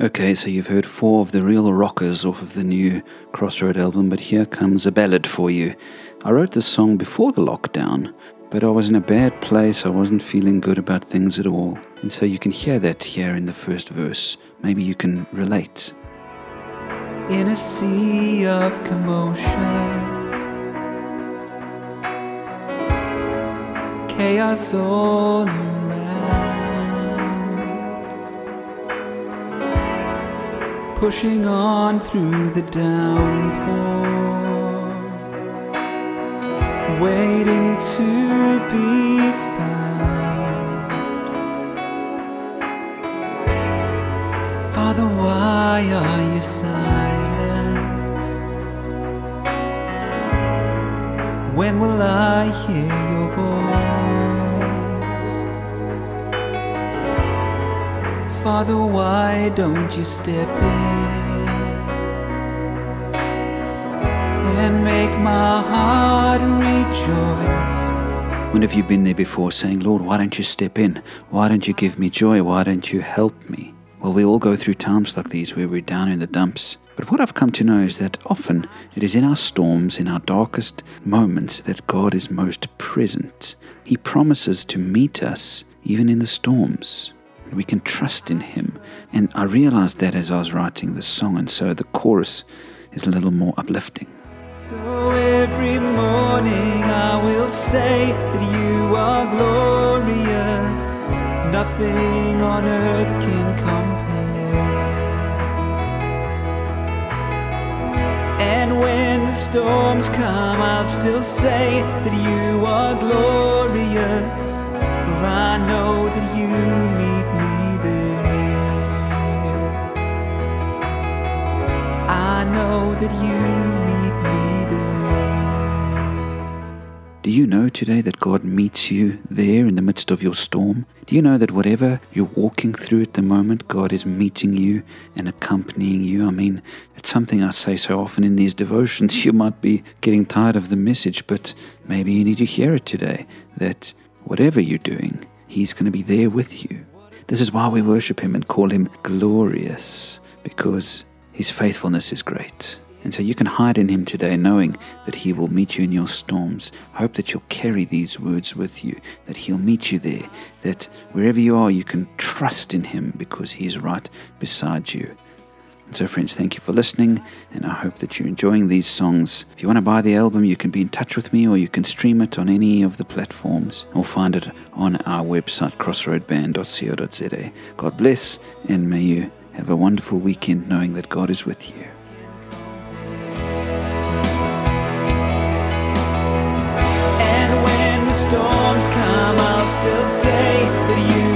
Okay, so you've heard four of the real rockers off of the new CrossRoad album, but here comes a ballad for you. I wrote this song before the lockdown, but I was in a bad place. I wasn't feeling good about things at all. And so you can hear that here in the first verse. Maybe you can relate. In a sea of commotion, chaos all around. Pushing on through the downpour, waiting to be found. Father, why are you silent? When will I hear your voice? Father, why don't you step in? and make my heart rejoice. When have you been there before saying, Lord, why don't you step in? Why don't you give me joy? Why don't you help me? Well, we all go through times like these where we're down in the dumps. But what I've come to know is that often it is in our storms, in our darkest moments, that God is most present. He promises to meet us even in the storms. We can trust in Him. And I realized that as I was writing this song, and so the chorus is a little more uplifting. So every morning I will say that you are glorious. Nothing on earth can compare. And when the storms come, I'll still say that you are glorious. For I know That you Do you know today that God meets you there in the midst of your storm? Do you know that whatever you're walking through at the moment, God is meeting you and accompanying you? I mean, it's something I say so often in these devotions. You might be getting tired of the message, but maybe you need to hear it today that whatever you're doing, He's going to be there with you. This is why we worship Him and call Him glorious, because His faithfulness is great. And so you can hide in Him today, knowing that He will meet you in your storms. Hope that you'll carry these words with you, that He'll meet you there, that wherever you are, you can trust in Him because He's right beside you. So, friends, thank you for listening, and I hope that you're enjoying these songs. If you want to buy the album, you can be in touch with me or you can stream it on any of the platforms or find it on our website, crossroadband.co.za. God bless, and may you have a wonderful weekend knowing that God is with you. storms come, I'll still say.